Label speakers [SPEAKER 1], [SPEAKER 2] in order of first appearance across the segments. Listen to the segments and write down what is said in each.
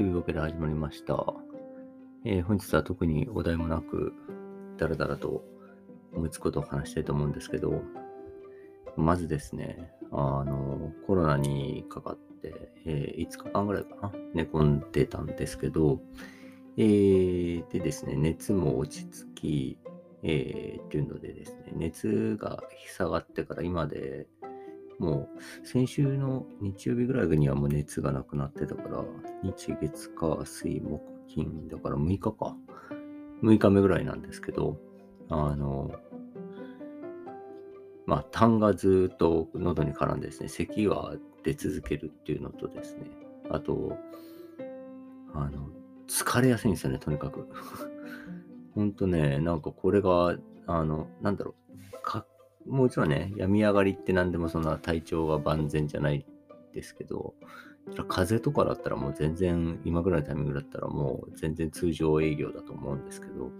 [SPEAKER 1] というわけで始まりました。えー本日は特にお題もなく、だらだらと思いつくことを話したいと思うんですけど、まずですね、あの、コロナにかかって、えー5日間ぐらいかな、寝込んでたんですけど、えーでですね、熱も落ち着き、えーっていうのでですね、熱が下がってから今でもう先週の日曜日ぐらいにはもう熱がなくなってたから、日月火水木金だから6日か。6日目ぐらいなんですけど、あの、まあ、痰がずっと喉に絡んでですね、咳が出続けるっていうのとですね、あと、あの、疲れやすいんですよね、とにかく。ほんとね、なんかこれが、あの、なんだろう、かもちろんね、病み上がりって何でもそんな体調が万全じゃないですけど、風邪とかだったらもう全然、今ぐらいのタイミングだったらもう全然通常営業だと思うんですけど、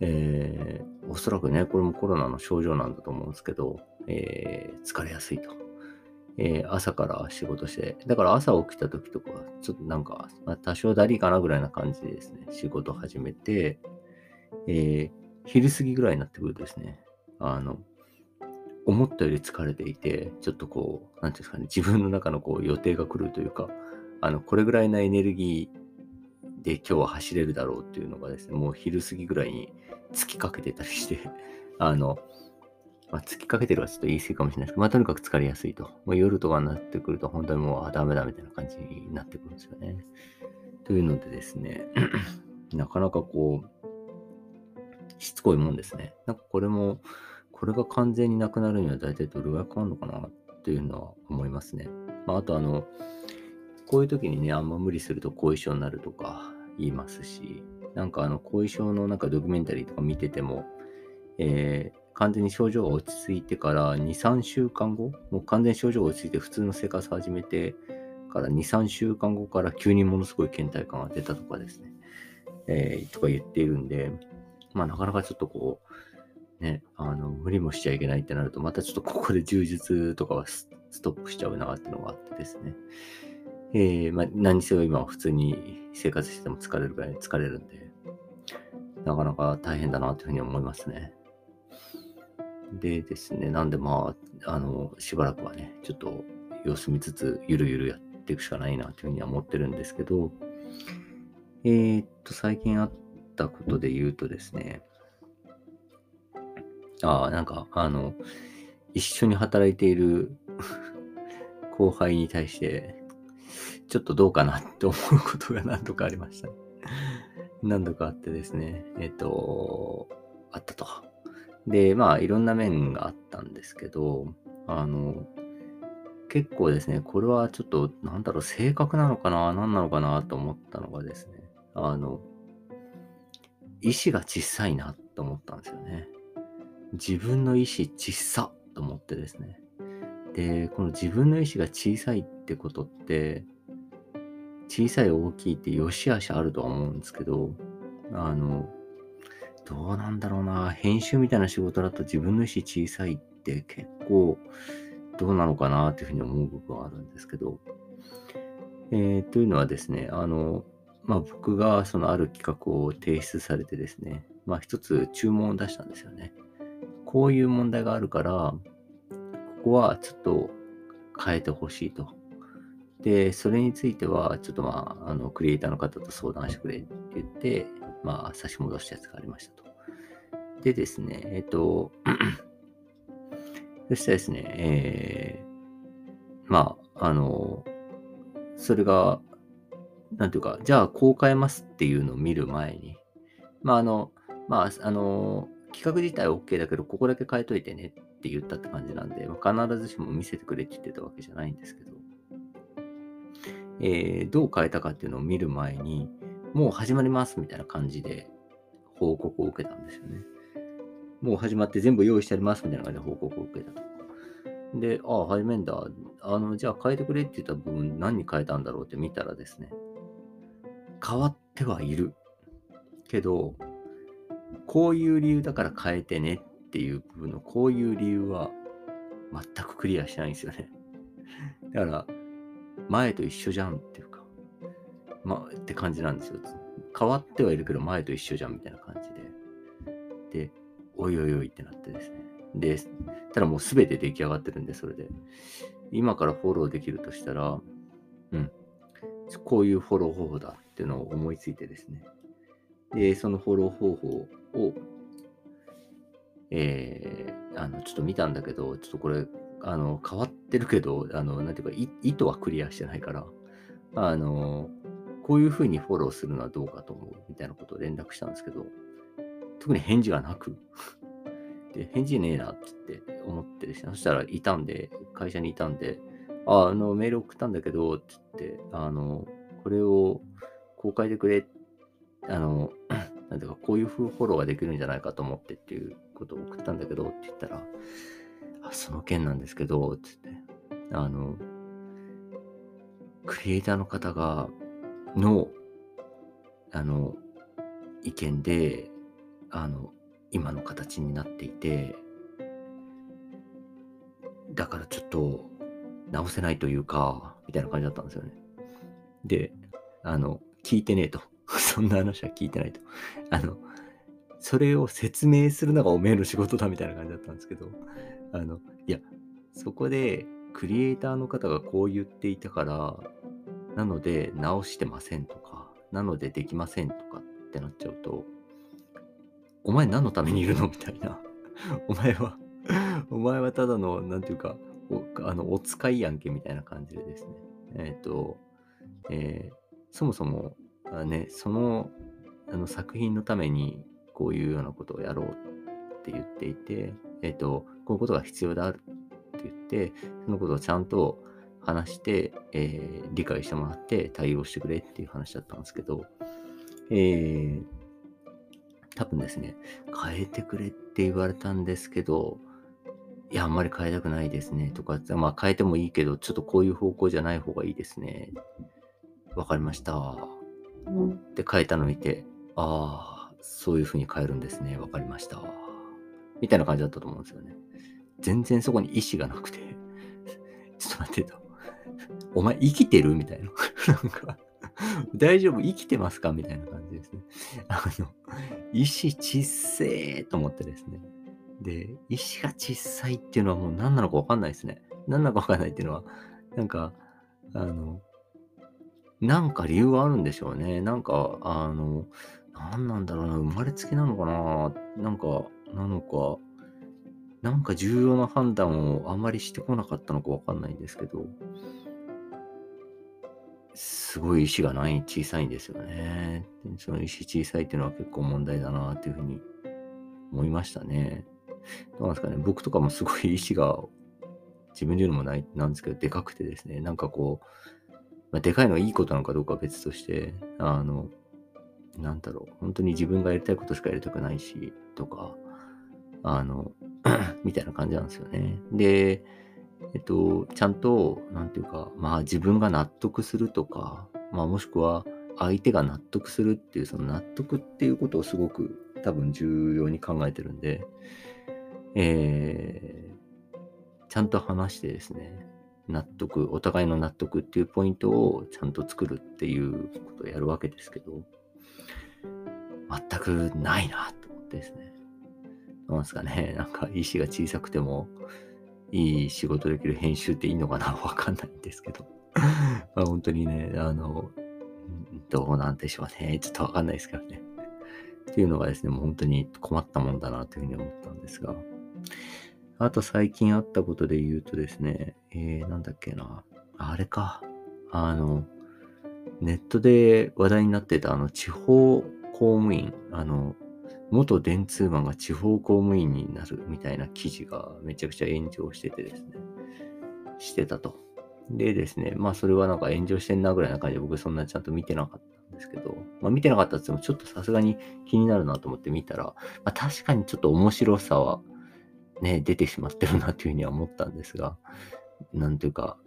[SPEAKER 1] えー、おそらくね、これもコロナの症状なんだと思うんですけど、えー疲れやすいと。えー朝から仕事して、だから朝起きた時とか、ちょっとなんか、多少だりかなぐらいな感じでですね、仕事始めて、えー昼過ぎぐらいになってくるとですね、あの、思ったより疲れていて、ちょっとこう、なんていうんですかね、自分の中のこう予定が来るというか、あの、これぐらいのエネルギーで今日は走れるだろうっていうのがですね、もう昼過ぎぐらいに突きかけてたりして、あの、まあ、突きかけてるはちょっと言い過ぎかもしれないですけど、まあ、とにかく疲れやすいと。もう夜とかになってくると、本当にもう、あ、ダメだみたいな感じになってくるんですよね。というのでですね、なかなかこう、しつこいもんですね。なんかこれも、これが完全になくなるには大体どれぐらいかかるのかなっていうのは思いますね。まあ、あとあの、こういう時にね、あんま無理すると後遺症になるとか言いますし、なんかあの、後遺症のなんかドキュメンタリーとか見てても、えー完全に症状が落ち着いてから2、3週間後、もう完全に症状が落ち着いて普通の生活始めてから2、3週間後から急にものすごい倦怠感が出たとかですね、えーとか言っているんで、まあなかなかちょっとこう、ね、あの、無理もしちゃいけないってなると、またちょっとここで充実とかはストップしちゃうなってのがあってですね。えー、まあ何せよ今は普通に生活してても疲れるぐらい疲れるんで、なかなか大変だなというふうに思いますね。でですね、なんでまあ、あの、しばらくはね、ちょっと様子見つつ、ゆるゆるやっていくしかないなというふうには思ってるんですけど、えーっと、最近あったことで言うとですね、ああ、なんか、あの、一緒に働いている 後輩に対して、ちょっとどうかなって思うことが何度かありましたね。何度かあってですね、えっ、と、あったと。で、まあ、いろんな面があったんですけど、あの、結構ですね、これはちょっと、なんだろう、性格なのかな、何なのかなと思ったのがですね、あの、意志が小さいなと思ったんですよね。自分の意志小さと思ってですね。で、この自分の意志が小さいってことって、小さい大きいって良し悪しあるとは思うんですけど、あの、どうなんだろうな、編集みたいな仕事だと自分の意志小さいって結構どうなのかなっていうふうに思う部分はあるんですけど、えーというのはですね、あの、まあ、僕がそのある企画を提出されてですね、まあ一つ注文を出したんですよね。こういう問題があるから、ここはちょっと変えてほしいと。で、それについては、ちょっとまあ、あの、クリエイターの方と相談してくれって言って、まあ、差し戻したやつがありましたと。でですね、えっと、そしたらですね、えー、まあ、あの、それが、なんていうか、じゃあこう変えますっていうのを見る前に、まあ、あの、まあ、あの、企画自体は OK だけど、ここだけ変えといてねって言ったって感じなんで、必ずしも見せてくれって言ってたわけじゃないんですけど、えーどう変えたかっていうのを見る前に、もう始まりますみたいな感じで報告を受けたんですよね。もう始まって全部用意してありますみたいな感じで報告を受けたと。で、ああ、始めんだ。あの、じゃあ変えてくれって言った部分何に変えたんだろうって見たらですね、変わってはいる。けど、こういう理由だから変えてねっていう部分のこういう理由は全くクリアしないんですよね。だから、前と一緒じゃんっていうか、まあ、って感じなんですよ。変わってはいるけど、前と一緒じゃんみたいな感じで。で、おいおいおいってなってですね。で、ただもうすべて出来上がってるんで、それで。今からフォローできるとしたら、うん、こういうフォロー方法だっていうのを思いついてですね。で、そのフォロー方法を、えー、あの、ちょっと見たんだけど、ちょっとこれ、あの、変わってるけど、あの、なんていうか、意図はクリアしてないから、あの、こういうふうにフォローするのはどうかと思うみたいなことを連絡したんですけど、特に返事がなく、で、返事ねえなって思ってですね、そしたらいたんで、会社にいたんで、あ、あの、メール送ったんだけど、って言って、あの、これを公開でくれ、あの、なんていうか、こういうフォローができるんじゃないかと思ってっていうことを送ったんだけど、って言ったら、あ、その件なんですけど、つって、あの、クリエイターの方が、の、あの、意見で、あの、今の形になっていて、だからちょっと直せないというか、みたいな感じだったんですよね。で、あの、聞いてねえと。そんな話は聞いてないと。あの、それを説明するのがおめえの仕事だみたいな感じだったんですけど、あの、いや、そこでクリエイターの方がこう言っていたから、なので直してませんとか、なのでできませんとかってなっちゃうと、お前何のためにいるのみたいな。お前は お前はただの、なんていうか、おあのお使いやんけみたいな感じでですね。えっ、ー、と、えー、そもそも、ね、そのあの作品のためにこういうようなことをやろうって言っていて、えっ、ー、と、こういうことが必要であるって言って、そのことをちゃんと話して、えー、理解してもらって対応してくれっていう話だったんですけど、えー、多分ですね、変えてくれって言われたんですけど、いや、あんまり変えたくないですねとか、まあ変えてもいいけど、ちょっとこういう方向じゃない方がいいですね。わかりました。で、変えたのを見て、ああ、そういう風に変えるんですね。わかりました。みたいな感じだったと思うんですよね。全然そこに意思がなくて、ちょっと待ってと。お前生きてる？みたいな。なんか大丈夫？生きてますか？みたいな感じですね。あの、石小せーと思ってですね。で、石が小さいっていうのはもう何なのかわかんないですね。何なのかわかんないっていうのは、なんか、あの、なんか理由があるんでしょうね。なんか、あの、何なんだろうな、生まれつきなのかななんか、なのか、なんか重要な判断をあまりしてこなかったのかわかんないんですけど、すごい石がない、小さいんですよね。その石小さいっていうのは結構問題だなっていうふうに思いましたね。どうなんですかね。僕とかもすごい石が自分で言うのもない、なんですけど、でかくてですね、なんかこう、まあ、でかいのはいいことなのかどうかは別として、あの、なんだろう、本当に自分がやりたいことしかやりたくないし、とか、あの、みたいな感じなんですよね。で、えっと、ちゃんと、なんていうか、まあ自分が納得するとか、まあもしくは相手が納得するっていう、その納得っていうことをすごく多分重要に考えてるんで、えー、ちゃんと話してですね、納得、お互いの納得っていうポイントをちゃんと作るっていうことをやるわけですけど、全くないなと思ってですね。なんですかね。なんか意思が小さくても、いい仕事できる編集っていいのかなわかんないんですけど。まあ本当にね、あの、どうなんでしょうね。ちょっとわかんないですけどね。っていうのがですね、もう本当に困ったもんだなというふうに思ったんですが。あと最近あったことで言うとですね、えー、なんだっけな。あれか。あの、ネットで話題になってたあの地方公務員、あの、元電通マンが地方公務員になるみたいな記事がめちゃくちゃ炎上しててですね、してたと。でですね、まあそれはなんか炎上してんなぐらいな感じで僕そんなちゃんと見てなかったんですけど、まあ見てなかったって言ってもちょっとさすがに気になるなと思って見たら、まあ確かにちょっと面白さはね、出てしまってるなというふうには思ったんですが、なんていうか、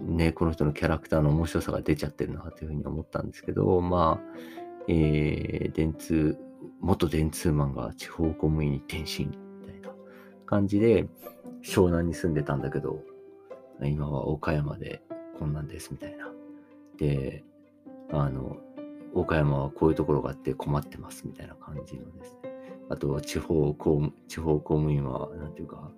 [SPEAKER 1] ね、この人のキャラクターの面白さが出ちゃってるなというふうに思ったんですけど、まあ、えー、電通元電通マンが地方公務員に転身みたいな感じで、湘南に住んでたんだけど、今は岡山でこんなんですみたいな。で、あの、岡山はこういうところがあって困ってますみたいな感じのですね。あとは地方公務、地方公務員は、なんていうか、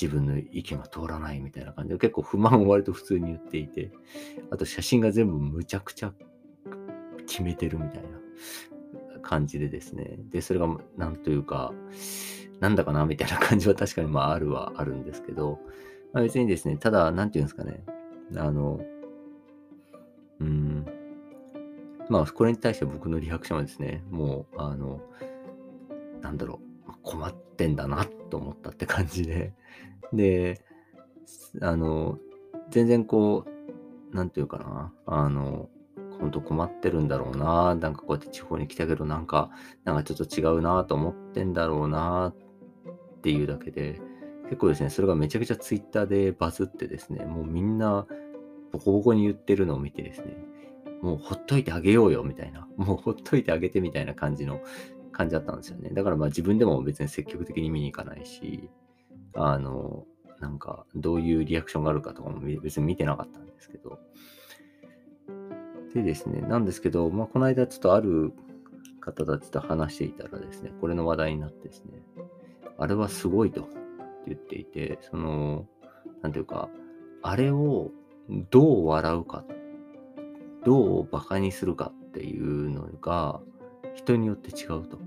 [SPEAKER 1] 自分の意見が通らないみたいな感じで、結構不満を割と普通に言っていて、あと写真が全部むちゃくちゃ決めてるみたいな感じでですね。で、それがなんというか、なんだかなみたいな感じは 確かにまああるはあるんですけど、まあ、別にですね、ただ、なんていうんですかね、あの、うん、まあ、これに対して僕のリアクションはですね、もう、あの、なんだろう、困ってんだなと思ったって感じで、で、あの、全然こう、なんていうかな、あの、本当困ってるんだろうな、なんかこうやって地方に来たけど、なんか、なんかちょっと違うなと思ってんだろうなっていうだけで、結構ですね、それがめちゃくちゃツイッターでバズってですね、もうみんなボコボコに言ってるのを見てですね、もうほっといてあげようよみたいな、もうほっといてあげてみたいな感じの感じだったんですよね。だからまあ自分でも別に積極的に見に行かないし、あの、なんかどういうリアクションがあるかとかも別に見てなかったんですけど。でですね、なんですけど、まあこの間ちょっとある方たちと話していたらですね、これの話題になってですね、あれはすごいと言っていて、その、なんていうか、あれをどう笑うか、どうバカにするかっていうのが、人によって違うと。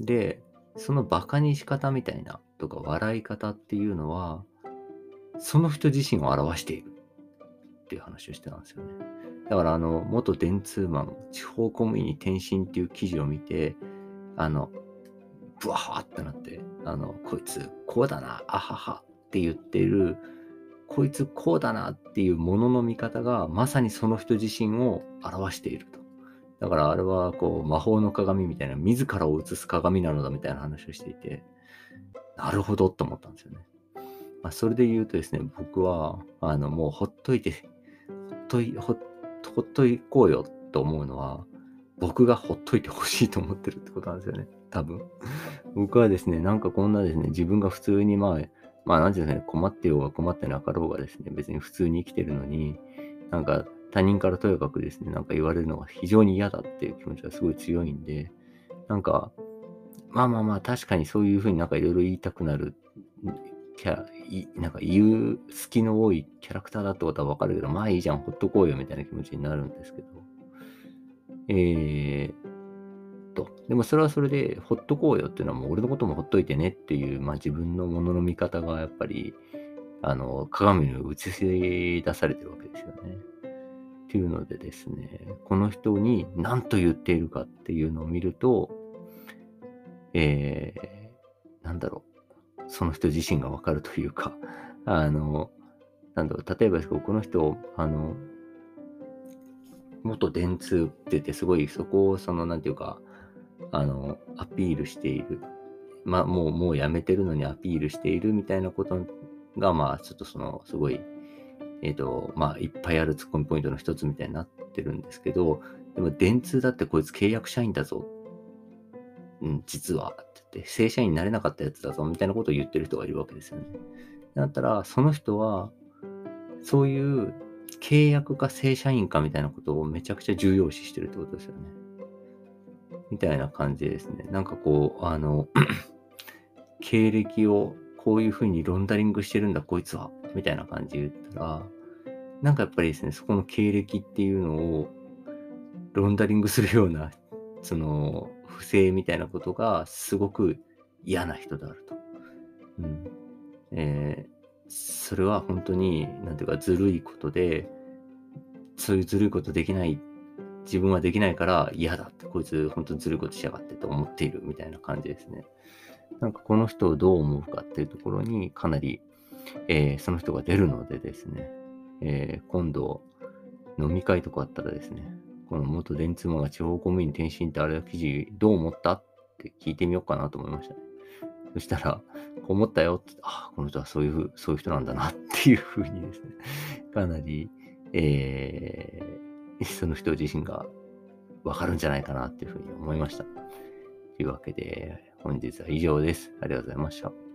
[SPEAKER 1] で、そのバカにし方みたいなとか笑い方っていうのは、その人自身を表しているっていう話をしてたんですよね。だからあの、元電通マン、地方公務員に転身っていう記事を見て、あの、ブワーってなって、あの、こいつこうだな、あははって言ってる、こいつこうだなっていうものの見方がまさにその人自身を表していると。だからあれはこう魔法の鏡みたいな、自らを映す鏡なのだみたいな話をしていて、なるほどと思ったんですよね。まあ、それで言うとですね、僕は、あの、もうほっといて、ほっとい、ほほっといこうよと思うのは、僕がほっといてほしいと思ってるってことなんですよね。多分。僕はですね、なんかこんなですね、自分が普通にまあ、まあなんていうんですかね、困ってようが困ってなかろうがですね、別に普通に生きてるのに、なんか他人からとやかくですね、なんか言われるのが非常に嫌だっていう気持ちがすごい強いんで、なんか、まあまあまあ、確かにそういうふうになんかいろいろ言いたくなる、キャラ、なんか言う隙の多いキャラクターだってことはわかるけど、まあいいじゃん、ほっとこうよみたいな気持ちになるんですけど、えー、と。でもそれはそれで、ほっとこうよっていうのはもう俺のこともほっといてねっていう、まあ自分のものの見方がやっぱり、あの、鏡に映し出されてるわけですよね。っていうのでですね、この人に何と言っているかっていうのを見ると、えー、なんだろう、その人自身がわかるというか、あの、なんだろう、例えばですけど、この人、あの、元電通って言って、すごいそこを、その、なんていうか、あの、アピールしている。まあ、もう、もうやめてるのにアピールしているみたいなことが、まあ、ちょっとその、すごい、えっ、ー、と、まあ、いっぱいあるツッコミポイントの一つみたいになってるんですけど、でも電通だってこいつ契約社員だぞ。うん、実は。って言って、正社員になれなかったやつだぞ、みたいなことを言ってる人がいるわけですよね。だったら、その人は、そういう契約か正社員かみたいなことをめちゃくちゃ重要視してるってことですよね。みたいな感じですね。なんかこう、あの 経歴をこういうふうにロンダリングしてるんだ、こいつは。みたいな感じで言ったら、なんかやっぱりですね、そこの経歴っていうのをロンダリングするような、その、不正みたいなことがすごく嫌な人であると。うん。えー、それは本当に、なんていうか、ずるいことで、そういうずるいことできない、自分はできないから嫌だって、こいつ本当にずるいことしやがってと思っているみたいな感じですね。なんかこの人をどう思うかっていうところにかなりえー、その人が出るのでですね、えー、今度飲み会とかあったらですね、この元電通マが地方公務員転身ってあれ記事どう思ったって聞いてみようかなと思いました。そしたら、こう思ったよって、ああ、この人はそういう、そういう人なんだなっていうふうにですね、かなり、えー、その人自身がわかるんじゃないかなっていうふうに思いました。というわけで、本日は以上です。ありがとうございました。